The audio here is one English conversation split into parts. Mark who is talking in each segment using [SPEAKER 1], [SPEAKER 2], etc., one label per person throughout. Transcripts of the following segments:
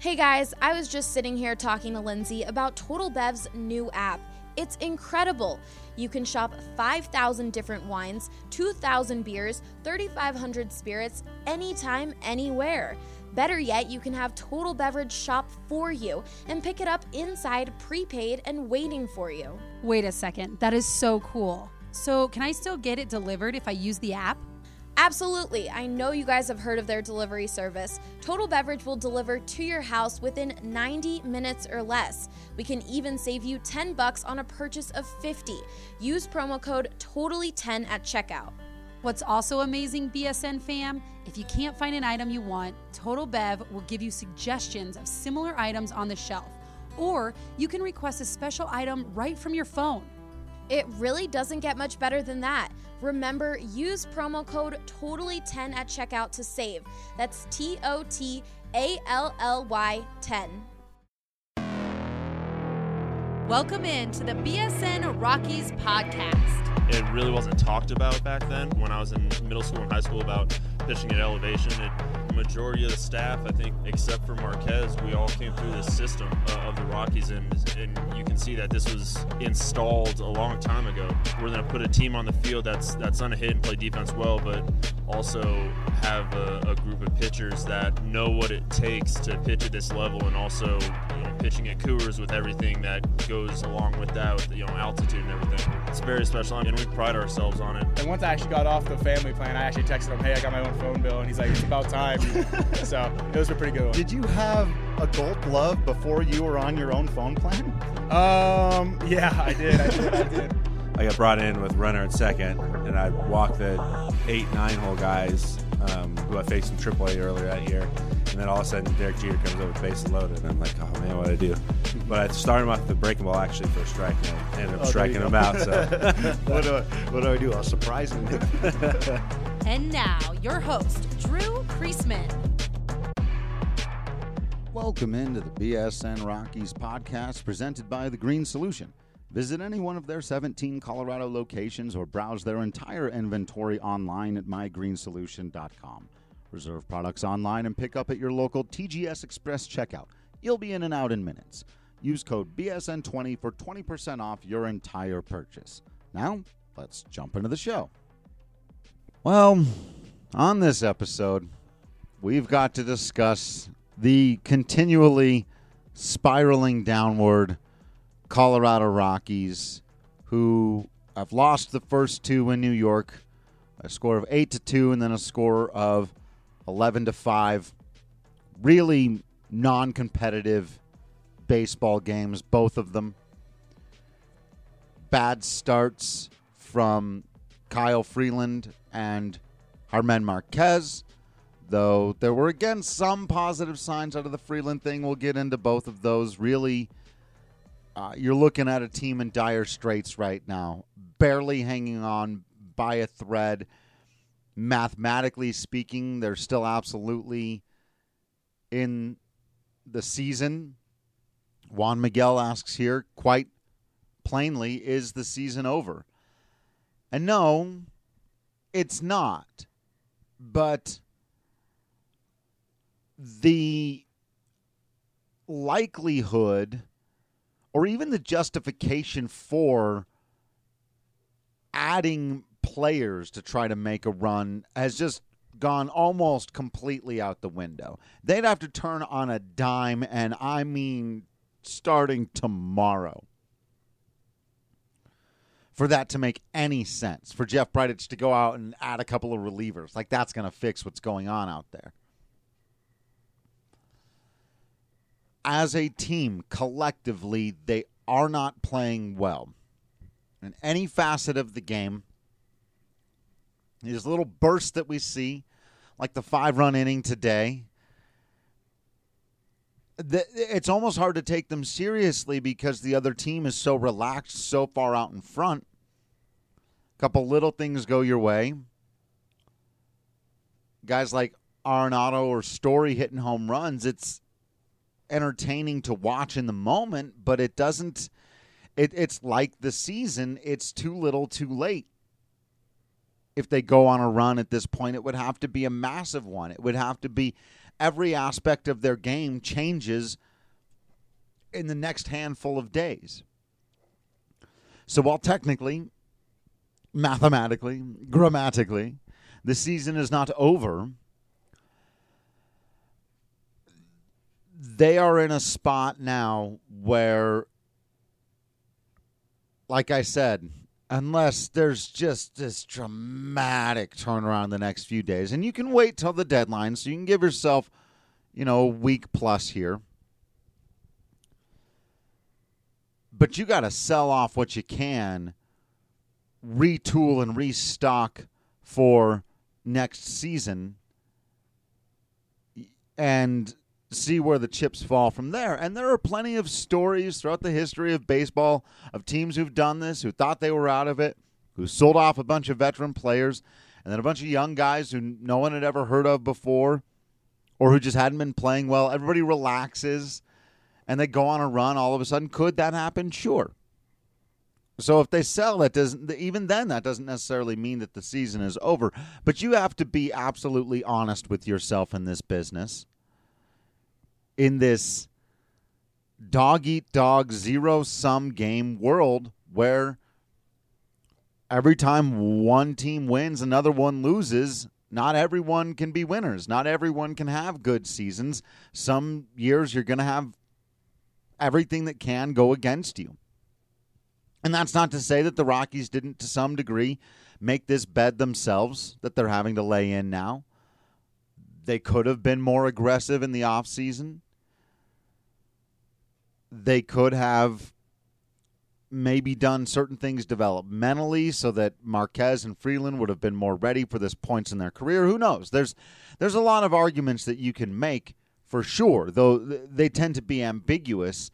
[SPEAKER 1] Hey guys, I was just sitting here talking to Lindsay about Total Bev's new app. It's incredible. You can shop 5,000 different wines, 2,000 beers, 3,500 spirits, anytime, anywhere. Better yet, you can have Total Beverage shop for you and pick it up inside, prepaid, and waiting for you.
[SPEAKER 2] Wait a second, that is so cool. So, can I still get it delivered if I use the app?
[SPEAKER 1] Absolutely. I know you guys have heard of their delivery service. Total Beverage will deliver to your house within 90 minutes or less. We can even save you 10 bucks on a purchase of 50. Use promo code TOTALLY10 at checkout.
[SPEAKER 2] What's also amazing, BSN fam, if you can't find an item you want, Total Bev will give you suggestions of similar items on the shelf. Or you can request a special item right from your phone.
[SPEAKER 1] It really doesn't get much better than that. Remember, use promo code TOTALLY10 at checkout to save. That's T O T A L L Y 10.
[SPEAKER 2] Welcome in to the BSN Rockies podcast.
[SPEAKER 3] It really wasn't talked about back then when I was in middle school and high school about pitching at elevation. It, majority of the staff, I think, except for Marquez, we all came through this system uh, of the Rockies, and, and you can see that this was installed a long time ago. We're going to put a team on the field that's that's going to hit and play defense well, but also have a, a, group of pitchers that know what it takes to pitch at this level, and also pitching at Coors with everything that goes along with that, with you know altitude and everything. It's very special, and we pride ourselves on it.
[SPEAKER 4] And once I actually got off the family plan, I actually texted him, "Hey, I got my own phone bill," and he's like, "It's about time." so those were pretty good. Ones.
[SPEAKER 5] Did you have a Gold Glove before you were on your own phone plan?
[SPEAKER 4] Um, yeah, I did. I did. I did.
[SPEAKER 6] I got brought in with runner at second, and I walked the eight, nine hole guys um, who I faced in AAA earlier that year. And then all of a sudden, Derek Jeter comes over with bases loaded, and I'm like, oh man, what do I do? But I started him off the breaking ball actually for a strike, and I ended up oh, striking him out. So
[SPEAKER 5] what, do I, what do I do? I'll surprise him.
[SPEAKER 2] and now, your host, Drew Creasman.
[SPEAKER 5] Welcome into the BSN Rockies podcast presented by The Green Solution. Visit any one of their 17 Colorado locations or browse their entire inventory online at mygreensolution.com. Reserve products online and pick up at your local TGS Express checkout. You'll be in and out in minutes. Use code BSN20 for 20% off your entire purchase. Now, let's jump into the show. Well, on this episode, we've got to discuss the continually spiraling downward Colorado Rockies, who have lost the first two in New York, a score of eight to two, and then a score of eleven to five. Really non-competitive baseball games, both of them. Bad starts from Kyle Freeland and German Marquez, though there were again some positive signs out of the Freeland thing. We'll get into both of those. Really uh, you're looking at a team in dire straits right now, barely hanging on by a thread. Mathematically speaking, they're still absolutely in the season. Juan Miguel asks here quite plainly is the season over? And no, it's not. But the likelihood or even the justification for adding players to try to make a run has just gone almost completely out the window. They'd have to turn on a dime, and I mean starting tomorrow. For that to make any sense, for Jeff Bridich to go out and add a couple of relievers, like that's going to fix what's going on out there. As a team, collectively, they are not playing well. In any facet of the game, these little bursts that we see, like the five run inning today, it's almost hard to take them seriously because the other team is so relaxed, so far out in front. A couple little things go your way. Guys like Arenado or Story hitting home runs, it's entertaining to watch in the moment, but it doesn't. It, it's like the season. It's too little, too late. If they go on a run at this point, it would have to be a massive one. It would have to be every aspect of their game changes in the next handful of days. So while technically, mathematically, grammatically, the season is not over, they are in a spot now where, like I said, unless there's just this dramatic turnaround the next few days, and you can wait till the deadline, so you can give yourself, you know, a week plus here. But you got to sell off what you can, retool and restock for next season, and see where the chips fall from there. And there are plenty of stories throughout the history of baseball of teams who've done this, who thought they were out of it, who sold off a bunch of veteran players, and then a bunch of young guys who no one had ever heard of before or who just hadn't been playing well. Everybody relaxes and they go on a run all of a sudden. Could that happen? Sure. So if they sell, that doesn't even then that doesn't necessarily mean that the season is over. But you have to be absolutely honest with yourself in this business in this dog eat dog zero sum game world where every time one team wins, another one loses. Not everyone can be winners. Not everyone can have good seasons. Some years you're going to have everything that can go against you. And that's not to say that the Rockies didn't, to some degree, make this bed themselves that they're having to lay in now. They could have been more aggressive in the offseason they could have maybe done certain things developmentally so that Marquez and Freeland would have been more ready for this points in their career. Who knows? There's there's a lot of arguments that you can make for sure, though they tend to be ambiguous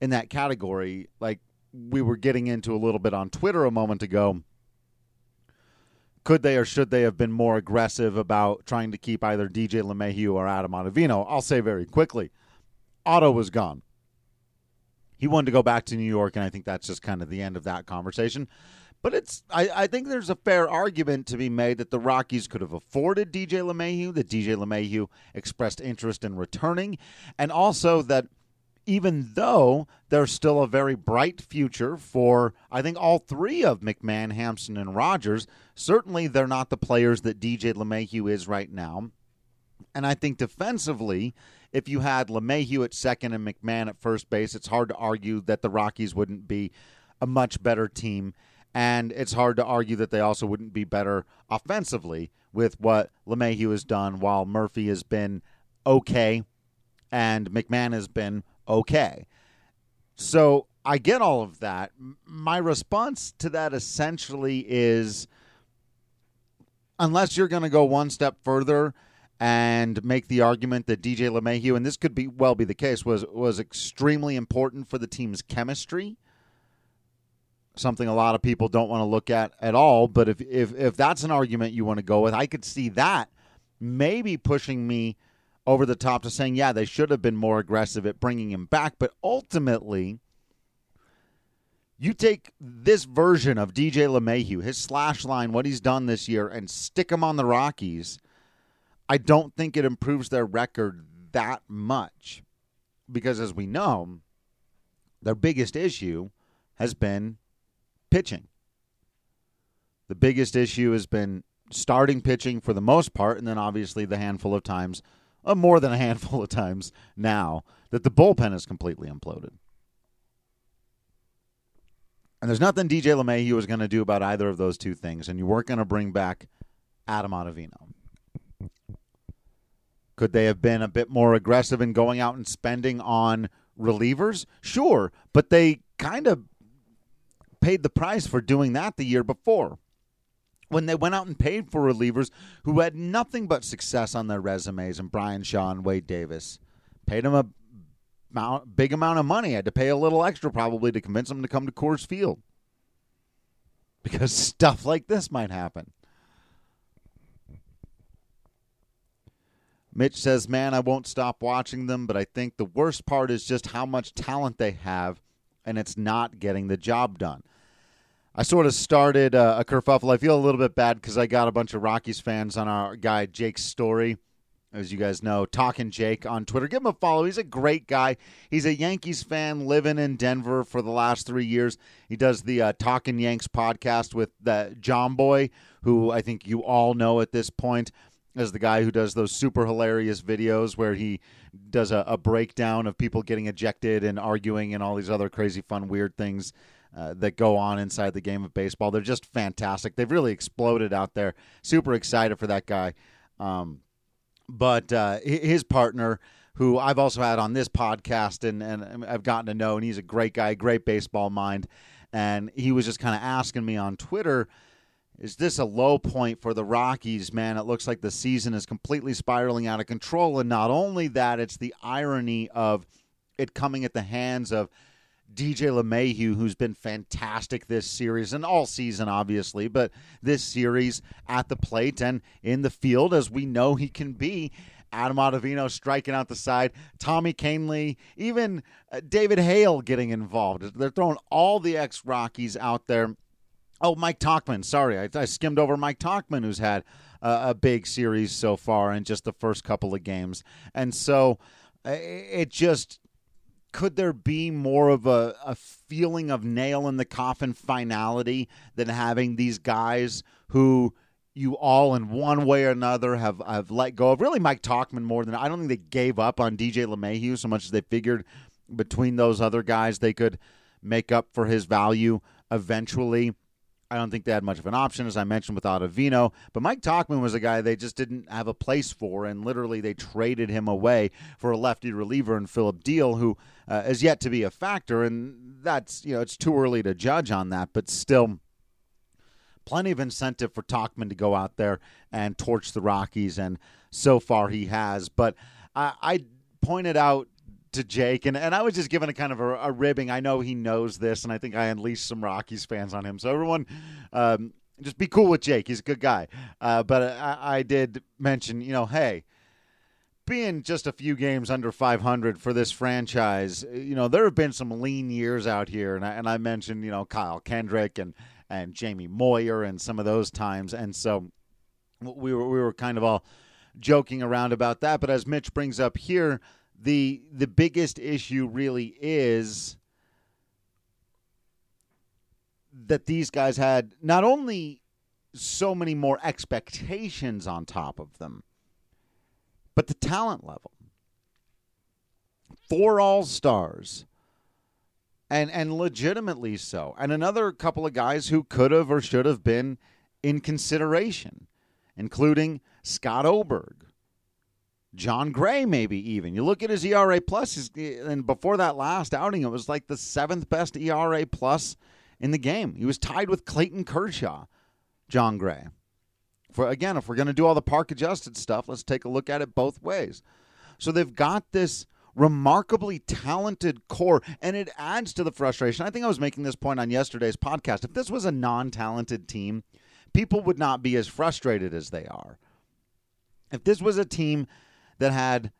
[SPEAKER 5] in that category. Like we were getting into a little bit on Twitter a moment ago. Could they or should they have been more aggressive about trying to keep either DJ LeMahieu or Adam Ottavino? I'll say very quickly, Otto was gone he wanted to go back to New York, and I think that's just kind of the end of that conversation. But it's I, I think there's a fair argument to be made that the Rockies could have afforded DJ LeMahieu, that DJ LeMahieu expressed interest in returning, and also that even though there's still a very bright future for I think all three of McMahon, Hampson, and Rodgers, certainly they're not the players that DJ LeMahieu is right now. And I think defensively, if you had LeMahieu at second and McMahon at first base, it's hard to argue that the Rockies wouldn't be a much better team. And it's hard to argue that they also wouldn't be better offensively with what LeMahieu has done while Murphy has been okay and McMahon has been okay. So I get all of that. My response to that essentially is unless you're going to go one step further and make the argument that DJ LeMahieu, and this could be well be the case, was was extremely important for the team's chemistry. Something a lot of people don't want to look at at all. But if if if that's an argument you want to go with, I could see that maybe pushing me over the top to saying, yeah, they should have been more aggressive at bringing him back. But ultimately, you take this version of DJ LeMahieu, his slash line, what he's done this year, and stick him on the Rockies I don't think it improves their record that much because, as we know, their biggest issue has been pitching. The biggest issue has been starting pitching for the most part, and then obviously the handful of times, uh, more than a handful of times now, that the bullpen has completely imploded. And there's nothing DJ LeMahieu was going to do about either of those two things, and you weren't going to bring back Adam Ottavino. Could they have been a bit more aggressive in going out and spending on relievers? Sure, but they kind of paid the price for doing that the year before. When they went out and paid for relievers who had nothing but success on their resumes, and Bryan Shaw and Wade Davis paid them a big amount of money. Had to pay a little extra probably to convince them to come to Coors Field because stuff like this might happen. Mitch says, Man, I won't stop watching them, but I think the worst part is just how much talent they have, and it's not getting the job done. I sort of started uh, a kerfuffle. I feel a little bit bad because I got a bunch of Rockies fans on our guy Jake's story as you guys know, Talking Jake on Twitter. Give him a follow. He's a great guy. He's a Yankees fan living in Denver for the last three years. He does the uh, Talking Yanks podcast with the Jomboy, who I think you all know at this point as the guy who does those super hilarious videos where he does a, a breakdown of people getting ejected and arguing and all these other crazy, fun, weird things. Uh, that go on inside the game of baseball. They're just fantastic. They've really exploded out there. Super excited for that guy. Um, but uh, his partner, who I've also had on this podcast and, and I've gotten to know, and he's a great guy, great baseball mind. And he was just kind of asking me on Twitter, is this a low point for the Rockies, man? It looks like the season is completely spiraling out of control. And not only that, it's the irony of it coming at the hands of DJ LeMahieu, who's been fantastic this series and all season, obviously, but this series at the plate and in the field, as we know he can be. Adam Ottavino striking out the side, Tommy Kahnle, even uh, David Hale getting involved. They're throwing all the ex Rockies out there. Oh, Mike Tauchman. Sorry, I, I skimmed over Mike Tauchman, who's had a big series so far in just the first couple of games. And so uh, it just could there be more of a, a feeling of nail in the coffin finality than having these guys who you all in one way or another have, have let go of? Really, Mike Tauchman more than I don't think they gave up on DJ LeMahieu so much as they figured between those other guys they could make up for his value eventually. I don't think they had much of an option, as I mentioned with Ottavino. But Mike Tauchman was a guy they just didn't have a place for, and literally they traded him away for a lefty reliever in Phillip Diehl, who uh, is yet to be a factor. And that's you know it's too early to judge on that, but still. Plenty of incentive for Tauchman to go out there and torch the Rockies, and so far he has. But I, I pointed out to Jake, and, and I was just giving a kind of a, a, ribbing. I know he knows this, and I think I unleashed some Rockies fans on him. So everyone, um, just be cool with Jake. He's a good guy. Uh, but I, I, did mention, you know, hey, being just a few games under 500 for this franchise, you know, there have been some lean years out here, and I, and I mentioned, you know, Kyle Kendrick and and Jamie Moyer and some of those times, and so we were we were kind of all joking around about that. But as Mitch brings up here the the biggest issue really is that these guys had not only so many more expectations on top of them, but the talent level. Four all stars. And and legitimately so. And another couple of guys who could have or should have been in consideration, including Scott Oberg, Jon Gray, maybe even. You look at his ERA plus, and before that last outing, it was like the seventh best ERA plus in the game. He was tied with Clayton Kershaw, Jon Gray. For again, if we're going to do all the park adjusted stuff, let's take a look at it both ways. So they've got this remarkably talented core, and it adds to the frustration. I think I was making this point on yesterday's podcast. If this was a non talented team, people would not be as frustrated as they are. If this was a team that had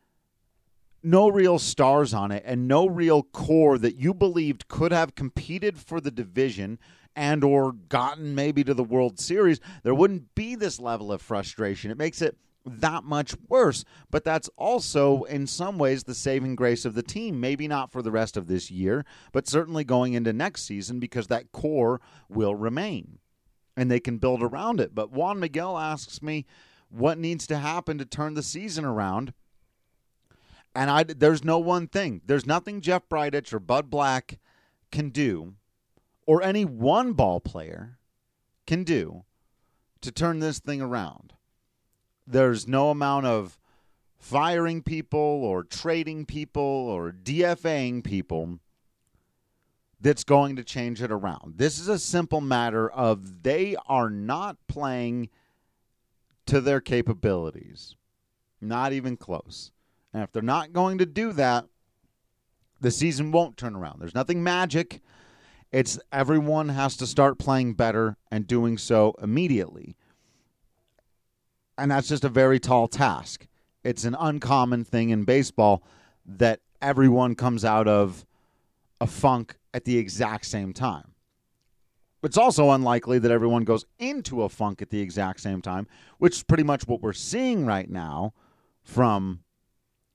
[SPEAKER 5] no real stars on it and no real core that you believed could have competed for the division and or gotten maybe to the World Series, there wouldn't be this level of frustration. It makes it that much worse. But that's also, in some ways, the saving grace of the team. Maybe not for the rest of this year, but certainly going into next season because that core will remain and they can build around it. But Juan Miguel asks me, what needs to happen to turn the season around. And I, there's no one thing. There's nothing Jeff Bridich or Bud Black can do, or any one ball player can do to turn this thing around. There's no amount of firing people or trading people or DFAing people that's going to change it around. This is a simple matter of they are not playing – to their capabilities. Not even close. And if they're not going to do that, the season won't turn around. There's nothing magic. It's everyone has to start playing better and doing so immediately. And that's just a very tall task. It's an uncommon thing in baseball that everyone comes out of a funk at the exact same time. It's also unlikely that everyone goes into a funk at the exact same time, which is pretty much what we're seeing right now from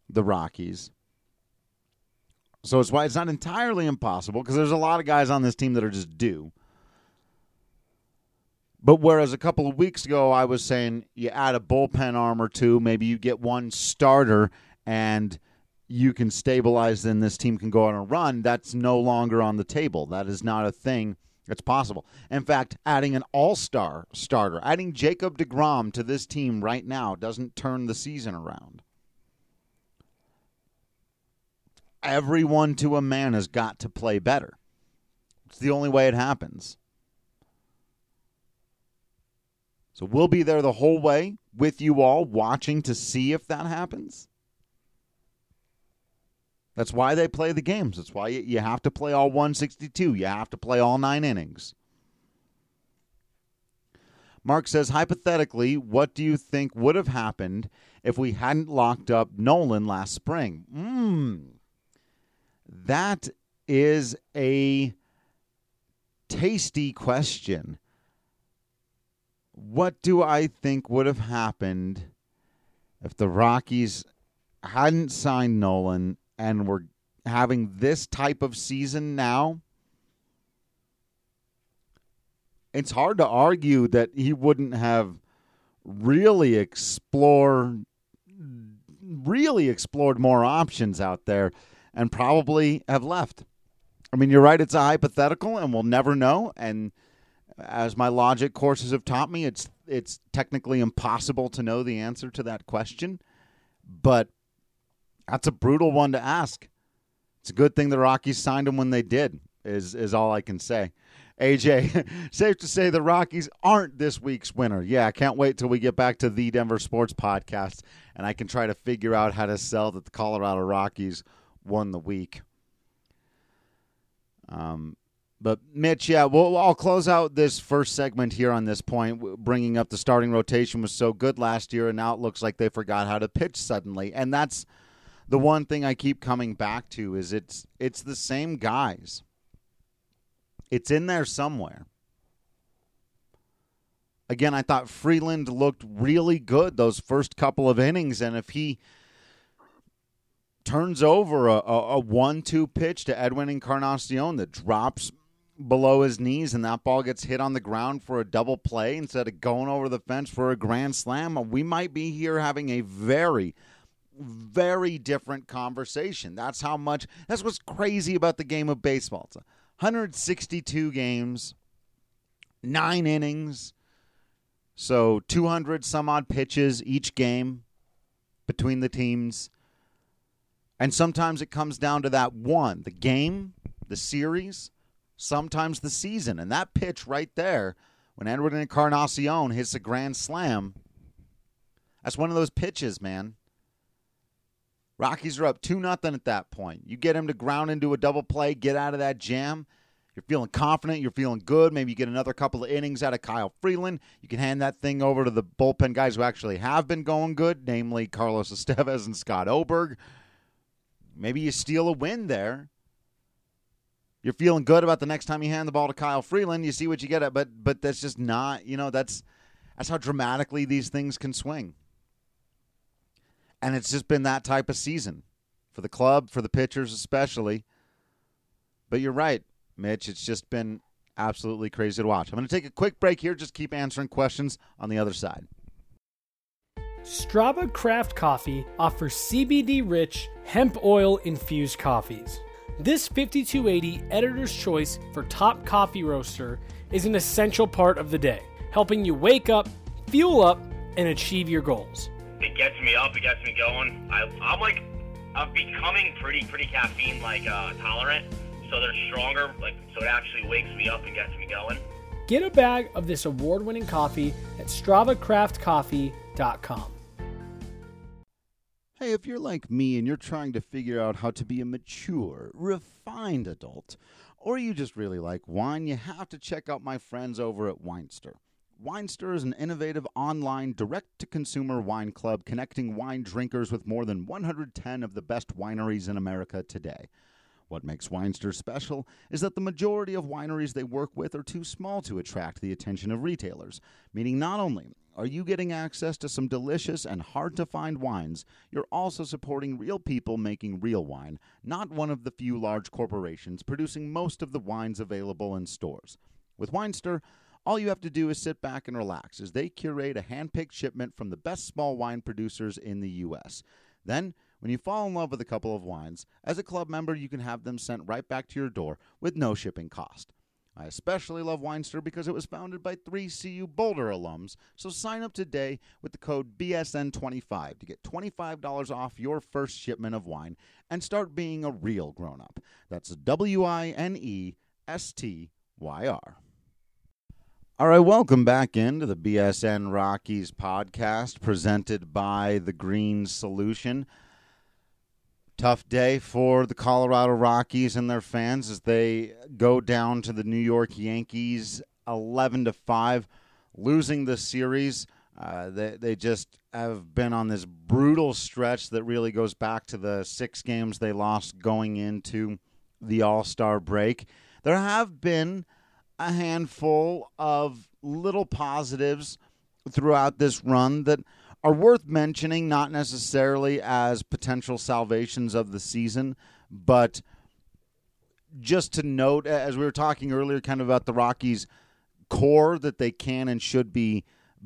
[SPEAKER 5] the Rockies. So it's why it's not entirely impossible because there's a lot of guys on this team that are just due. But whereas a couple of weeks ago I was saying you add a bullpen arm or two, maybe you get one starter and you can stabilize, then this team can go on a run. That's no longer on the table. That is not a thing that's possible. In fact, adding an all star starter, adding Jacob DeGrom to this team right now doesn't turn the season around. Everyone to a man has got to play better. It's the only way it happens. So we'll be there the whole way with you all watching to see if that happens. That's why they play the games. That's why you have to play all 162. You have to play all nine innings. Mark says, hypothetically, what do you think would have happened if we hadn't locked up Nolan last spring? Hmm. That is a tasty question. What do I think would have happened if the Rockies hadn't signed Nolan and we're having this type of season now? It's hard to argue that he wouldn't have really explored really explored more options out there and probably have left. I mean, you're right, it's a hypothetical and we'll never know and as my logic courses have taught me, it's it's technically impossible to know the answer to that question. But that's a brutal one to ask. It's a good thing the Rockies signed him when they did. Is is all I can say. AJ, safe to say the Rockies aren't this week's winner. Yeah, I can't wait till we get back to the Denver Sports Podcast and I can try to figure out how to sell that the Colorado Rockies won the week. Um, but Mitch, yeah, well, I'll close out this first segment here on this point, bringing up the starting rotation was so good last year, and now it looks like they forgot how to pitch suddenly, and that's the one thing I keep coming back to is it's it's the same guys. It's in there somewhere. Again, I thought Freeland looked really good those first couple of innings, and if he turns over a, a, a one-two pitch to Edwin Encarnacion that drops below his knees and that ball gets hit on the ground for a double play instead of going over the fence for a grand slam, we might be here having a very, very different conversation. That's how much, that's what's crazy about the game of baseball. It's 162 games, nine innings, so 200 some odd pitches each game between the teams. And sometimes it comes down to that one the game, the series sometimes the season. And that pitch right there, when Edward Encarnacion hits a grand slam, that's one of those pitches, man. Rockies are up 2 nothing at that point. You get him to ground into a double play, get out of that jam. You're feeling confident. You're feeling good. Maybe you get another couple of innings out of Kyle Freeland. You can hand that thing over to the bullpen guys who actually have been going good, namely Carlos Estevez and Scott Oberg. Maybe you steal a win there you're feeling good about the next time you hand the ball to Kyle Freeland, you see what you get at, but but that's just not, you know, that's that's how dramatically these things can swing. And it's just been that type of season for the club, for the pitchers especially. But you're right, Mitch, it's just been absolutely crazy to watch. I'm going to take a quick break here, just keep answering questions on the other side.
[SPEAKER 7] Strava Craft Coffee offers CBD rich hemp oil infused coffees. This 5280 Editor's Choice for Top Coffee Roaster is an essential part of the day, helping you wake up, fuel up, and achieve your goals.
[SPEAKER 8] It gets me up, it gets me going. I, am like, I'm becoming pretty, pretty caffeine like uh, tolerant, so they're stronger. Like, so it actually wakes me up and gets me going.
[SPEAKER 7] Get a bag of this award-winning coffee at StravaCraftCoffee.com.
[SPEAKER 5] Hey, if you're like me and you're trying to figure out how to be a mature, refined adult, or you just really like wine, you have to check out my friends over at Winestyr. Winestyr is an innovative online direct to consumer wine club connecting wine drinkers with more than 110 of the best wineries in America today. What makes Winestyr special is that the majority of wineries they work with are too small to attract the attention of retailers, meaning not only are you getting access to some delicious and hard to find wines, you're also supporting real people making real wine, not one of the few large corporations producing most of the wines available in stores. With Winestyr, all you have to do is sit back and relax as they curate a hand picked shipment from the best small wine producers in the U.S. Then, when you fall in love with a couple of wines, as a club member, you can have them sent right back to your door with no shipping cost. I especially love Winestyr because it was founded by three CU Boulder alums. So sign up today with the code BSN25 to get $25 off your first shipment of wine and start being a real grown up. That's W I N E S T Y R. All right, welcome back into the BSN Rockies podcast presented by The Green Solution. Tough day for the Colorado Rockies and their fans as they go down to the New York Yankees 11 to 5, losing the series. Uh, they, they just have been on this brutal stretch that really goes back to the six games they lost going into the All Star break. There have been a handful of little positives throughout this run that are worth mentioning, not necessarily as potential salvations of the season, but just to note, as we were talking earlier, kind of about the Rockies' core that they can and should be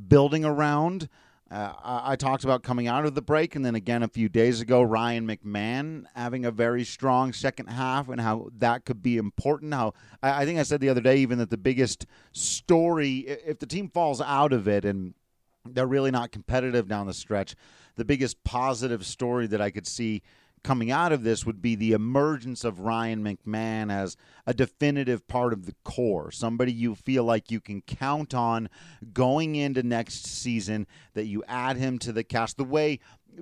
[SPEAKER 5] building around. Uh, I, I talked about coming out of the break, and then again a few days ago, Ryan McMahon having a very strong second half, and how that could be important. How I, I think I said the other day, even that the biggest story, if the team falls out of it and they're really not competitive down the stretch. The biggest positive story that I could see coming out of this would be the emergence of Ryan McMahon as a definitive part of the core, somebody you feel like you can count on going into next season, that you add him to the cast. The way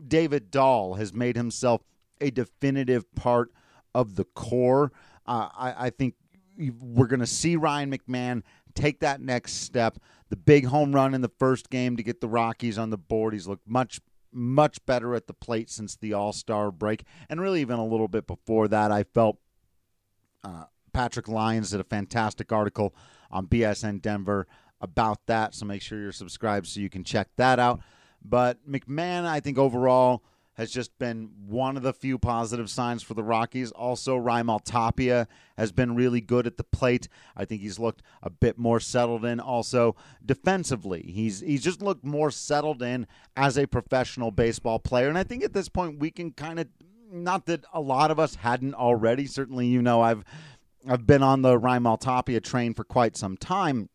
[SPEAKER 5] David Dahl has made himself a definitive part of the core, uh, I, I think we're going to see Ryan McMahon take that next step. The big home run in the first game to get the Rockies on the board. He's looked much much better at the plate since the All Star break, and really even a little bit before that. I felt uh, Patrick Lyons did a fantastic article on BSN Denver about that, so make sure you're subscribed so you can check that out. But McMahon, I think overall has just been one of the few positive signs for the Rockies. Also, Raimel Tapia has been really good at the plate. I think he's looked a bit more settled in. Also, defensively, he's he's just looked more settled in as a professional baseball player. And I think at this point we can kind of not that a lot of us hadn't already. Certainly, you know, I've I've been on the Raimel Tapia train for quite some time,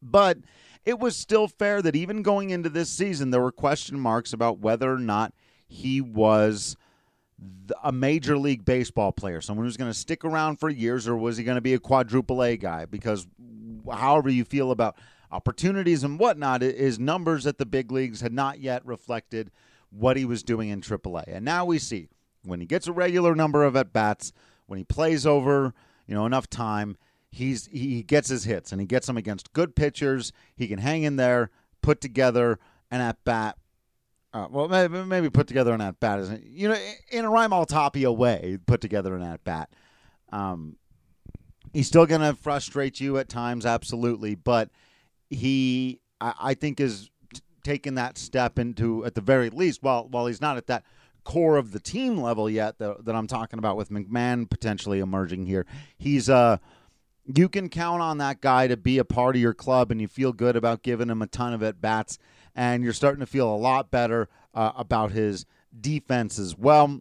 [SPEAKER 5] but it was still fair that even going into this season, there were question marks about whether or not he was a major league baseball player, someone who's going to stick around for years, or was he going to be a quadruple A guy? Because however you feel about opportunities and whatnot, his numbers at the big leagues had not yet reflected what he was doing in AAA. And now we see when he gets a regular number of at bats, when he plays over, you know, enough time, he's he gets his hits and he gets them against good pitchers. He can hang in there, put together an at bat uh, well, maybe, maybe, put together an at bat isn't you know in a Raimel Tapia way put together an at bat. Um, he's still going to frustrate you at times, absolutely, but he I, I think is t- taking that step into at the very least. While while he's not at that core of the team level yet that, that I'm talking about with McMahon potentially emerging here, he's uh you can count on that guy to be a part of your club, and you feel good about giving him a ton of at bats and you're starting to feel a lot better uh, about his defense as well.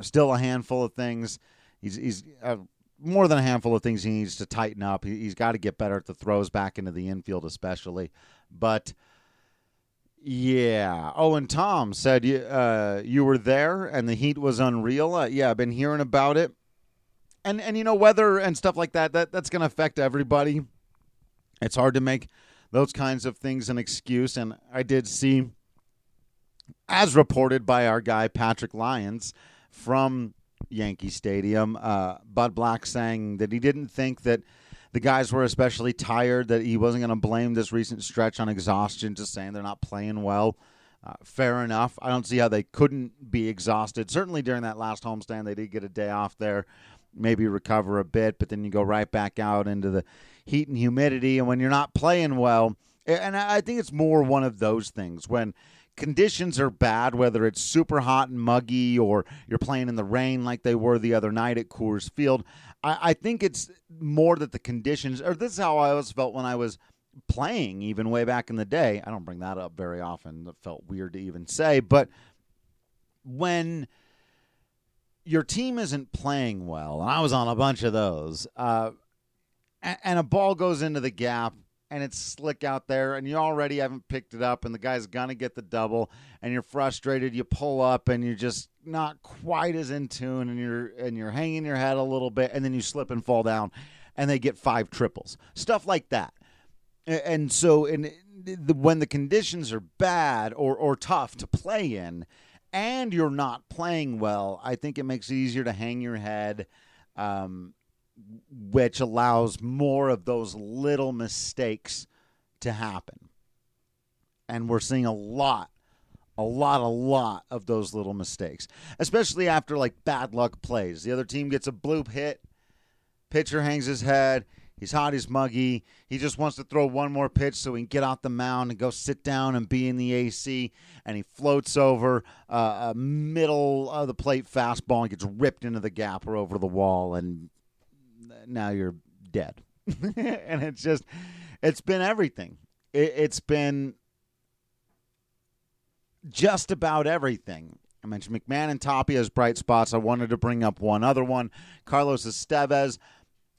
[SPEAKER 5] Still a handful of things. He's he's uh, more than a handful of things he needs to tighten up. He, has got to get better at the throws back into the infield, especially. But yeah. Oh, and Tom said you uh, you were there and the heat was unreal. Uh, yeah, I've been hearing about it. And and you know weather and stuff like that that that's going to affect everybody. It's hard to make those kinds of things an excuse. And I did see, as reported by our guy Patrick Lyons from Yankee Stadium, uh, Bud Black saying that he didn't think that the guys were especially tired, that he wasn't going to blame this recent stretch on exhaustion, just saying they're not playing well. Uh, fair enough. I don't see how they couldn't be exhausted. Certainly during that last homestand, they did get a day off there, maybe recover a bit, but then you go right back out into the heat and humidity. And when you're not playing well, and I think it's more one of those things when conditions are bad, whether it's super hot and muggy or you're playing in the rain like they were the other night at Coors Field. I, I think it's more that the conditions, or this is how I always felt when I was playing, even way back in the day. I don't bring that up very often. That felt weird to even say, but when your team isn't playing well, and I was on a bunch of those, uh, and a ball goes into the gap and it's slick out there and you already haven't picked it up and the guy's gonna get the double and you're frustrated you pull up and you're just not quite as in tune and you're and you're hanging your head a little bit and then you slip and fall down and they get five triples. Stuff like that. And so in when the conditions are bad or or tough to play in and you're not playing well i think it makes it easier to hang your head um, which allows more of those little mistakes to happen. And we're seeing a lot, a lot, a lot of those little mistakes, especially after like bad luck plays. The other team gets a bloop hit, pitcher hangs his head. He's hot, he's muggy. He just wants to throw one more pitch so he can get off the mound and go sit down and be in the AC. And he floats over uh, a middle of the plate fastball and gets ripped into the gap or over the wall. And now you're dead. and it's just, it's been everything. It, it's been just about everything. I mentioned McMahon and Tapia as bright spots. I wanted to bring up one other one, Carlos Estevez.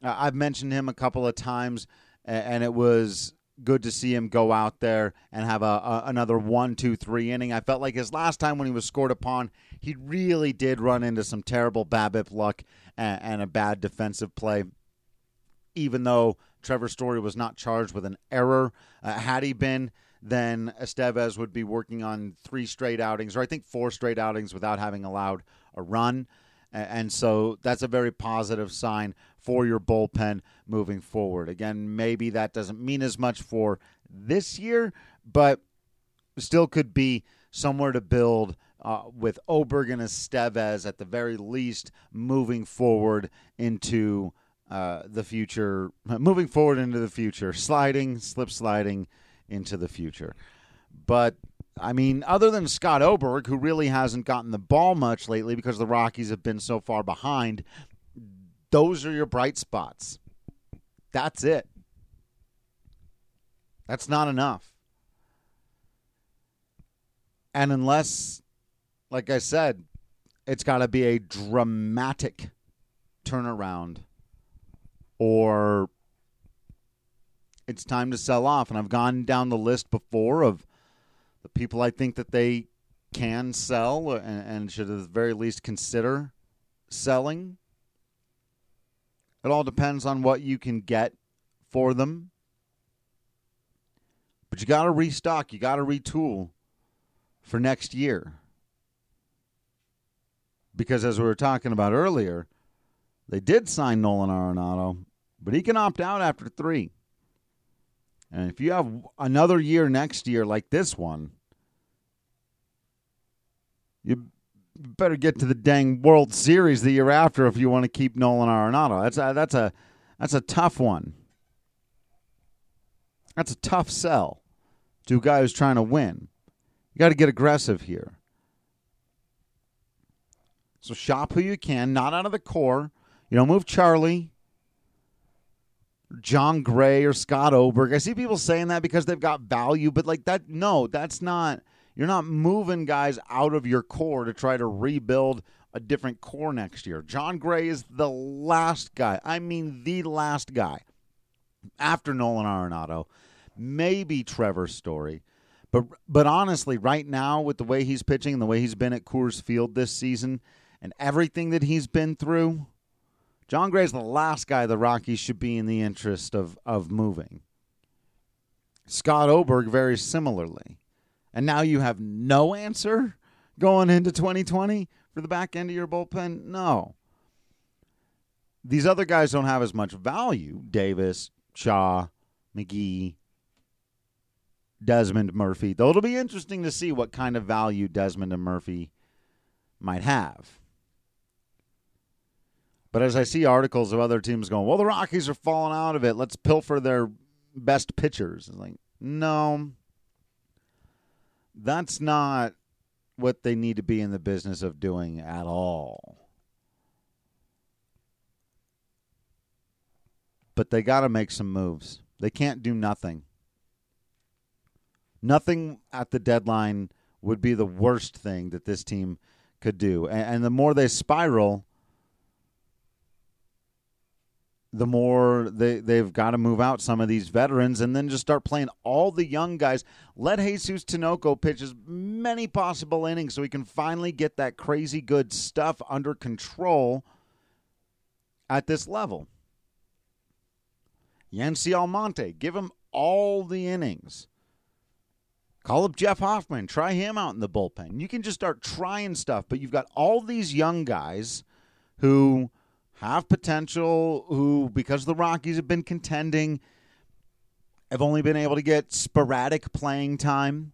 [SPEAKER 5] Uh, I've mentioned him a couple of times, and it was good to see him go out there and have a, a, another one, two, three inning. I felt like his last time when he was scored upon, he really did run into some terrible BABIP luck and, and a bad defensive play even though Trevor Story was not charged with an error. Uh, had he been, then Estevez would be working on three straight outings, or I think four straight outings without having allowed a run. And so that's a very positive sign for your bullpen moving forward. Again, maybe that doesn't mean as much for this year, but still could be somewhere to build uh, with Oberg and Estevez at the very least moving forward into uh, the future, moving forward into the future, sliding, slip sliding into the future. But I mean, other than Scott Oberg, who really hasn't gotten the ball much lately because the Rockies have been so far behind, those are your bright spots. That's it. That's not enough. And unless, like I said, it's got to be a dramatic turnaround or it's time to sell off. And I've gone down the list before of the people I think that they can sell and, and should at the very least consider selling. It all depends on what you can get for them. But you got to restock, you got to retool for next year. Because as we were talking about earlier, they did sign Nolan Arenado, but he can opt out after three. And if you have another year next year like this one, you better get to the dang World Series the year after if you want to keep Nolan Arenado. That's a, that's a that's a tough one. That's a tough sell to a guy who's trying to win. You got to get aggressive here. So shop who you can, not out of the core. You don't move Charlie. Jon Gray or Scott Oberg. I see people saying that because they've got value, but like that, no, that's not. You're not moving guys out of your core to try to rebuild a different core next year. Jon Gray is the last guy. I mean, the last guy after Nolan Arenado. Maybe Trevor Story. But but honestly, right now with the way he's pitching and the way he's been at Coors Field this season and everything that he's been through, Jon Gray's the last guy the Rockies should be in the interest of, of moving. Scott Oberg, very similarly. And now you have no answer going into 2020 for the back end of your bullpen? No. These other guys don't have as much value Davis, Shaw, McGee. Desmond Murphy. Though it'll be interesting to see what kind of value Desmond and Murphy might have. But as I see articles of other teams going, well, the Rockies are falling out of it. Let's pilfer their best pitchers. It's like, no, that's not what they need to be in the business of doing at all. But they got to make some moves. They can't do nothing. Nothing at the deadline would be the worst thing that this team could do. And, and the more they spiral, the more they, they've got to move out some of these veterans and then just start playing all the young guys. Let Jesus Tinoco pitch as many possible innings so he can finally get that crazy good stuff under control at this level. Yency Almonte, give him all the innings. Call up Jeff Hoffman, try him out in the bullpen. You can just start trying stuff, but you've got all these young guys who have potential, who, because the Rockies have been contending, have only been able to get sporadic playing time.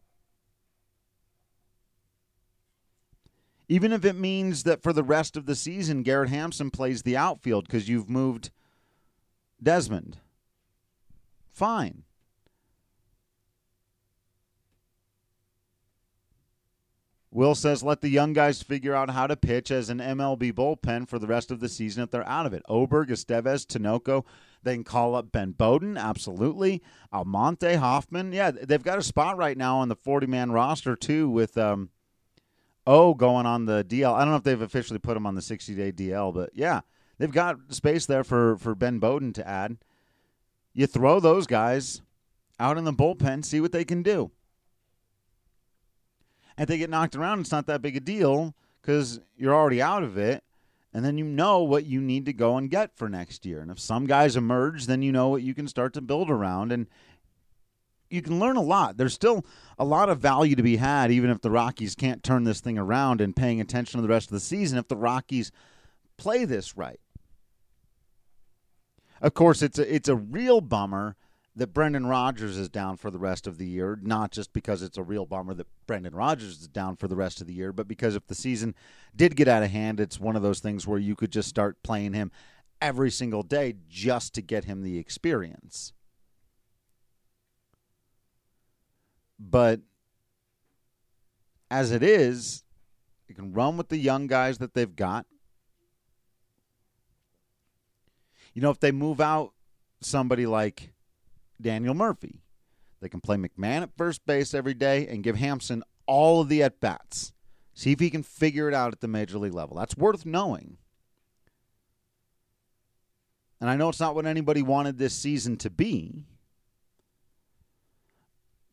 [SPEAKER 5] Even if it means that for the rest of the season, Garrett Hampson plays the outfield because you've moved Desmond. Fine. Will says, let the young guys figure out how to pitch as an MLB bullpen for the rest of the season if they're out of it. Oberg, Estevez, Tinoco. They can call up Ben Bowden, absolutely. Almonte, Hoffman. Yeah, they've got a spot right now on the 40 man roster, too, with um, O going on the DL. I don't know if they've officially put him on the 60 day DL, but yeah, they've got space there for, for Ben Bowden to add. You throw those guys out in the bullpen, see what they can do and they get knocked around, it's not that big a deal because you're already out of it. And then you know what you need to go and get for next year. And if some guys emerge, then you know what you can start to build around. And you can learn a lot. There's still a lot of value to be had, even if the Rockies can't turn this thing around and paying attention to the rest of the season if the Rockies play this right. Of course, it's a, it's a real bummer that Brendan Rodgers is down for the rest of the year, not just because it's a real bummer that Brendan Rodgers is down for the rest of the year, but because if the season did get out of hand, it's one of those things where you could just start playing him every single day just to get him the experience. But as it is, you can run with the young guys that they've got. You know, if they move out somebody like Daniel Murphy. They can play McMahon at first base every day and give Hampson all of the at bats. See if he can figure it out at the major league level. That's worth knowing. And I know it's not what anybody wanted this season to be,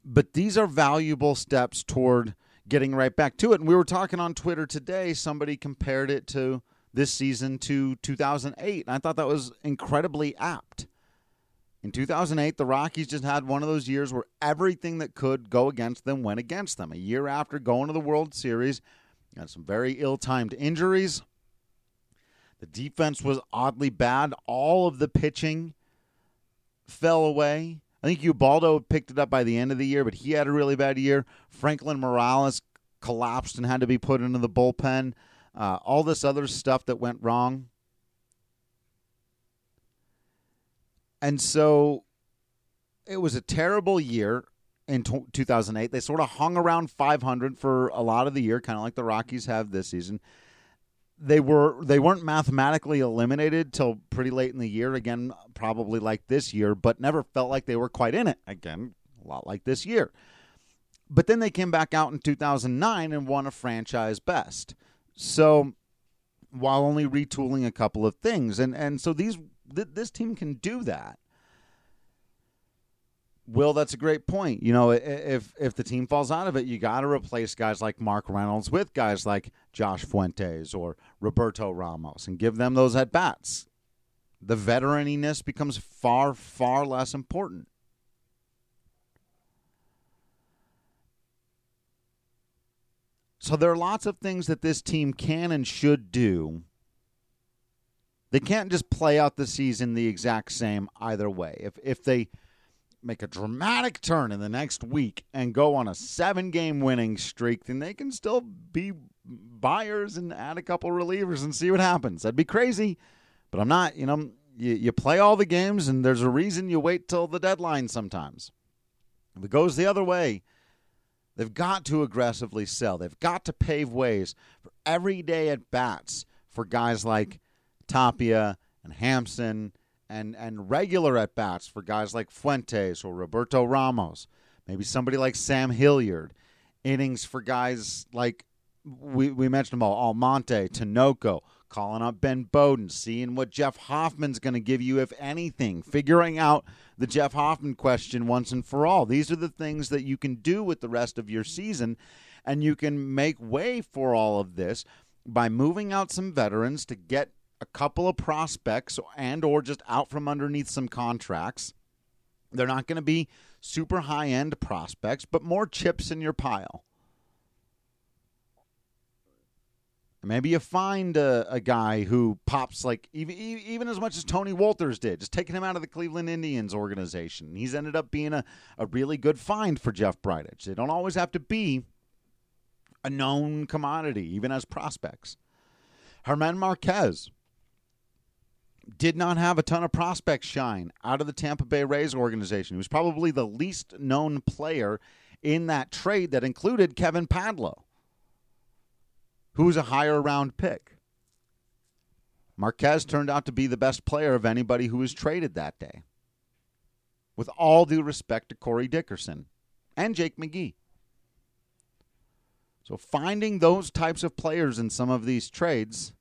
[SPEAKER 5] but these are valuable steps toward getting right back to it. And we were talking on Twitter today, somebody compared it to this season to 2008. And I thought that was incredibly apt. In 2008, the Rockies just had one of those years where everything that could go against them went against them. A year after going to the World Series, had some very ill timed injuries. The defense was oddly bad. All of the pitching fell away. I think Ubaldo picked it up by the end of the year, but he had a really bad year. Franklin Morales collapsed and had to be put into the bullpen. Uh, all this other stuff that went wrong. And so it was a terrible year in t- 2008. They sort of hung around 500 for a lot of the year, kind of like the Rockies have this season. They were they weren't mathematically eliminated till pretty late in the year. Again, probably like this year, but never felt like they were quite in it. Again, a lot like this year. But then they came back out in 2009 and won a franchise best. So while only retooling a couple of things, and and so these th- this team can do that. Will, that's a great point. You know, if if the team falls out of it, you got to replace guys like Mark Reynolds with guys like Josh Fuentes or Roberto Ramos and give them those at bats. The veteraniness becomes far far less important. So there are lots of things that this team can and should do they can't just play out the season the exact same either way. If if they make a dramatic turn in the next week and go on a seven game winning streak, then they can still be buyers and add a couple relievers and see what happens. That'd be crazy, but I'm not, you know, you, you play all the games and there's a reason you wait till the deadline sometimes. If it goes the other way, they've got to aggressively sell. They've got to pave ways for everyday at bats for guys like Tapia and Hampson and and regular at bats for guys like Fuentes or Roberto Ramos, maybe somebody like Sam Hilliard, innings for guys like we we mentioned them all, Almonte, Tinoco, calling up Ben Bowden, seeing what Jeff Hoffman's going to give you if anything, figuring out the Jeff Hoffman question once and for all. These are the things that you can do with the rest of your season and you can make way for all of this by moving out some veterans to get a couple of prospects and or just out from underneath some contracts. They're not going to be super high-end prospects, but more chips in your pile. Maybe you find a, a, guy who pops like even even as much as Tony Wolters did, just taking him out of the Cleveland Indians organization. He's ended up being a, a really good find for Jeff Bridich. They don't always have to be a known commodity, even as prospects. German Marquez did not have a ton of prospects shine out of the Tampa Bay Rays organization. He was probably the least known player in that trade that included Kevin Padlo, who was a higher round pick. Marquez turned out to be the best player of anybody who was traded that day. With all due respect to Corey Dickerson and Jake McGee. So finding those types of players in some of these trades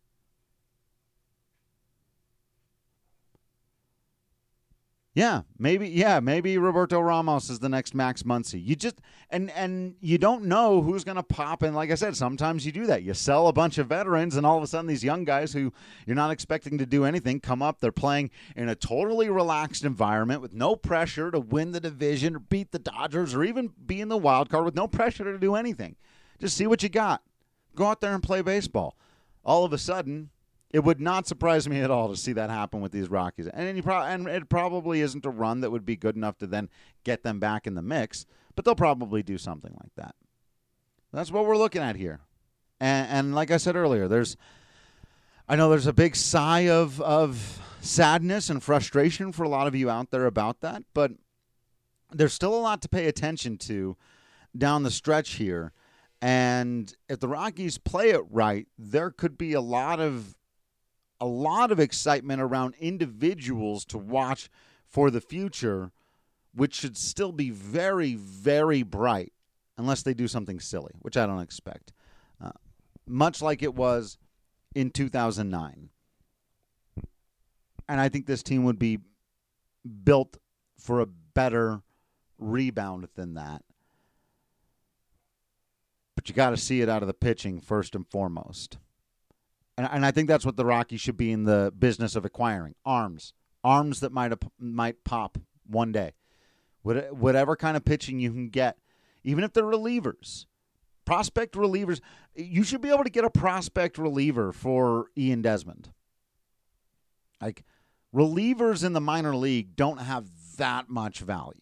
[SPEAKER 5] Yeah, maybe. Yeah, maybe Roberto Ramos is the next Max Muncy. You just and and you don't know who's going to pop. And like I said, sometimes you do that. You sell a bunch of veterans, and all of a sudden, these young guys who you're not expecting to do anything come up. They're playing in a totally relaxed environment with no pressure to win the division or beat the Dodgers or even be in the wild card with no pressure to do anything. Just see what you got. Go out there and play baseball. All of a sudden, it would not surprise me at all to see that happen with these Rockies, and, pro- and it probably isn't a run that would be good enough to then get them back in the mix. But they'll probably do something like that. That's what we're looking at here, and, and like I said earlier, there's, I know there's a big sigh of of sadness and frustration for a lot of you out there about that, but there's still a lot to pay attention to down the stretch here. And if the Rockies play it right, there could be a lot of a lot of excitement around individuals to watch for the future, which should still be very, very bright, unless they do something silly, which I don't expect. Uh, much like it was in 2009. And I think this team would be built for a better rebound than that. But you got to see it out of the pitching first and foremost. And, and I think that's what the Rockies should be in the business of acquiring arms, arms that might might pop one day. Whatever kind of pitching you can get, even if they're relievers, prospect relievers, you should be able to get a prospect reliever for Ian Desmond. Like relievers in the minor league don't have that much value.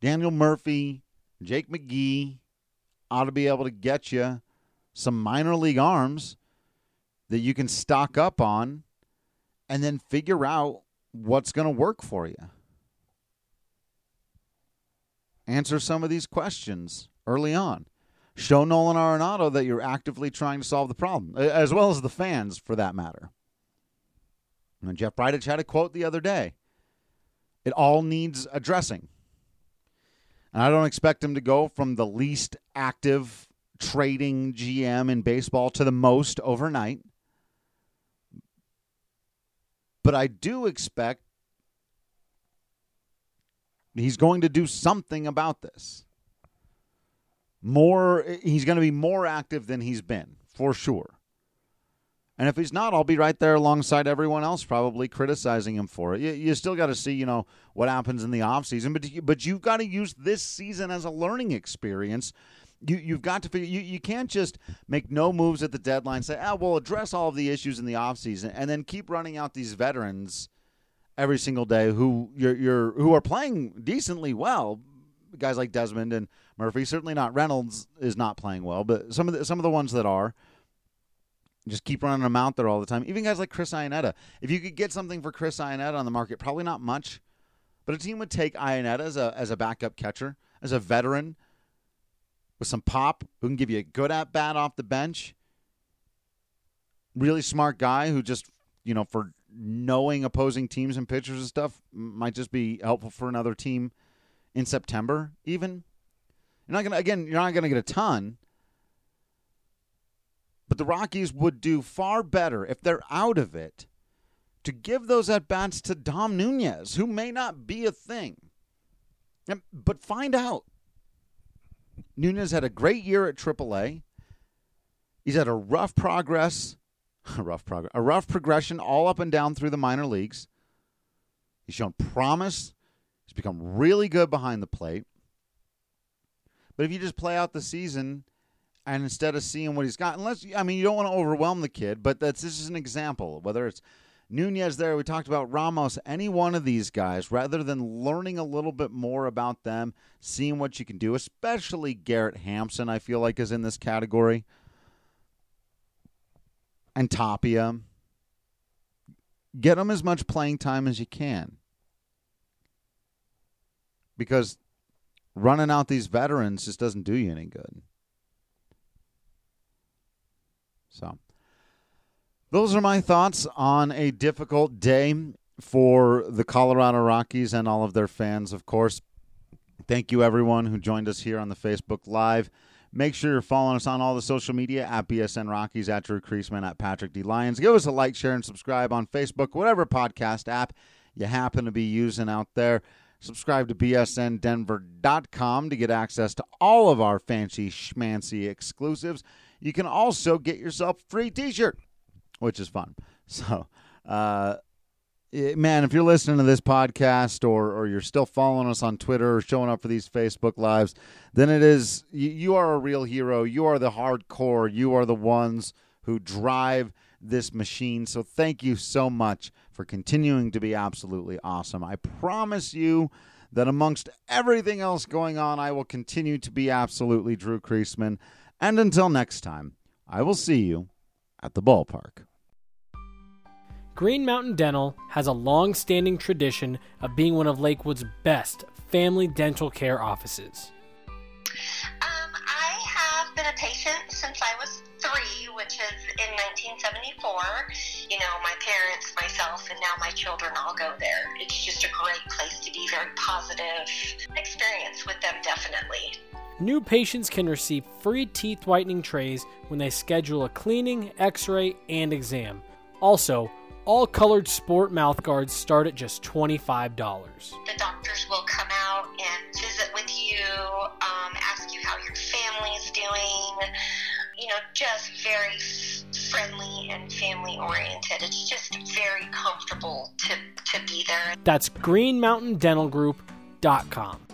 [SPEAKER 5] Daniel Murphy, Jake McGee ought to be able to get you some minor league arms that you can stock up on and then figure out what's going to work for you. Answer some of these questions early on. Show Nolan Arenado that you're actively trying to solve the problem, as well as the fans for that matter. And Jeff Bridich had a quote the other day. It all needs addressing. And I don't expect him to go from the least active trading GM in baseball to the most overnight. But I do expect he's going to do something about this. More he's going to be more active than he's been, for sure. And if he's not, I'll be right there alongside everyone else, probably criticizing him for it. You, you still got to see, you know, what happens in the offseason, but but you've got to use this season as a learning experience you you've got to figure you, you can't just make no moves at the deadline say ah we'll address all of the issues in the offseason and then keep running out these veterans every single day who you're, you're who are playing decently well. Guys like Desmond and Murphy, certainly not Reynolds is not playing well, but some of the some of the ones that are just keep running them out there all the time. Even guys like Chris Iannetta. If you could get something for Chris Iannetta on the market, probably not much, but a team would take Iannetta as a as a backup catcher, as a veteran with some pop who can give you a good at bat off the bench. Really smart guy who just, you know, for knowing opposing teams and pitchers and stuff might just be helpful for another team in September even. You're not going to again, you're not going to get a ton. But the Rockies would do far better if they're out of it to give those at bats to Dom Nunez, who may not be a thing. But find out. Nunez had a great year at AAA. He's had a rough progress, a rough progress, a rough progression all up and down through the minor leagues. He's shown promise. He's become really good behind the plate. But if you just play out the season and instead of seeing what he's got, unless I mean you don't want to overwhelm the kid, but that's this is an example. Whether it's Nunez there, we talked about Ramos, any one of these guys, rather than learning a little bit more about them, seeing what you can do, especially Garrett Hampson, I feel like is in this category. And Tapia. Get them as much playing time as you can. Because running out these veterans just doesn't do you any good. So, those are my thoughts on a difficult day for the Colorado Rockies and all of their fans, of course. Thank you, everyone who joined us here on the Facebook Live. Make sure you're following us on all the social media at BSN Rockies, at Drew Creasman, at Patrick D. Lyons. Give us a like, share, and subscribe on Facebook, whatever podcast app you happen to be using out there. Subscribe to bsndenver.com to get access to all of our fancy schmancy exclusives. You can also get yourself a free t-shirt, which is fun. So, uh, it, man, if you're listening to this podcast or, or you're still following us on Twitter or showing up for these Facebook lives, then it is you, you are a real hero. You are the hardcore. You are the ones who drive this machine. So thank you so much for continuing to be absolutely awesome. I promise you that amongst everything else going on, I will continue to be absolutely Drew Creasman. And until next time, I will see you at the ballpark.
[SPEAKER 7] Green Mountain Dental has a long standing tradition of being one of Lakewood's best family dental care offices.
[SPEAKER 9] Um, I have been a patient since I was three, which is in 1974. You know, my parents, myself, and now my children all go there. It's just a great place to be, very positive experience with them, definitely.
[SPEAKER 7] New patients can receive free teeth whitening trays when they schedule a cleaning, x ray, and exam. Also, all colored sport mouth guards start at just $25.
[SPEAKER 9] The doctors will come out and visit with you, um, ask you how your family's doing. You know, just very friendly and family oriented. It's just very comfortable to, to be there.
[SPEAKER 7] That's greenmountaindentalgroup.com.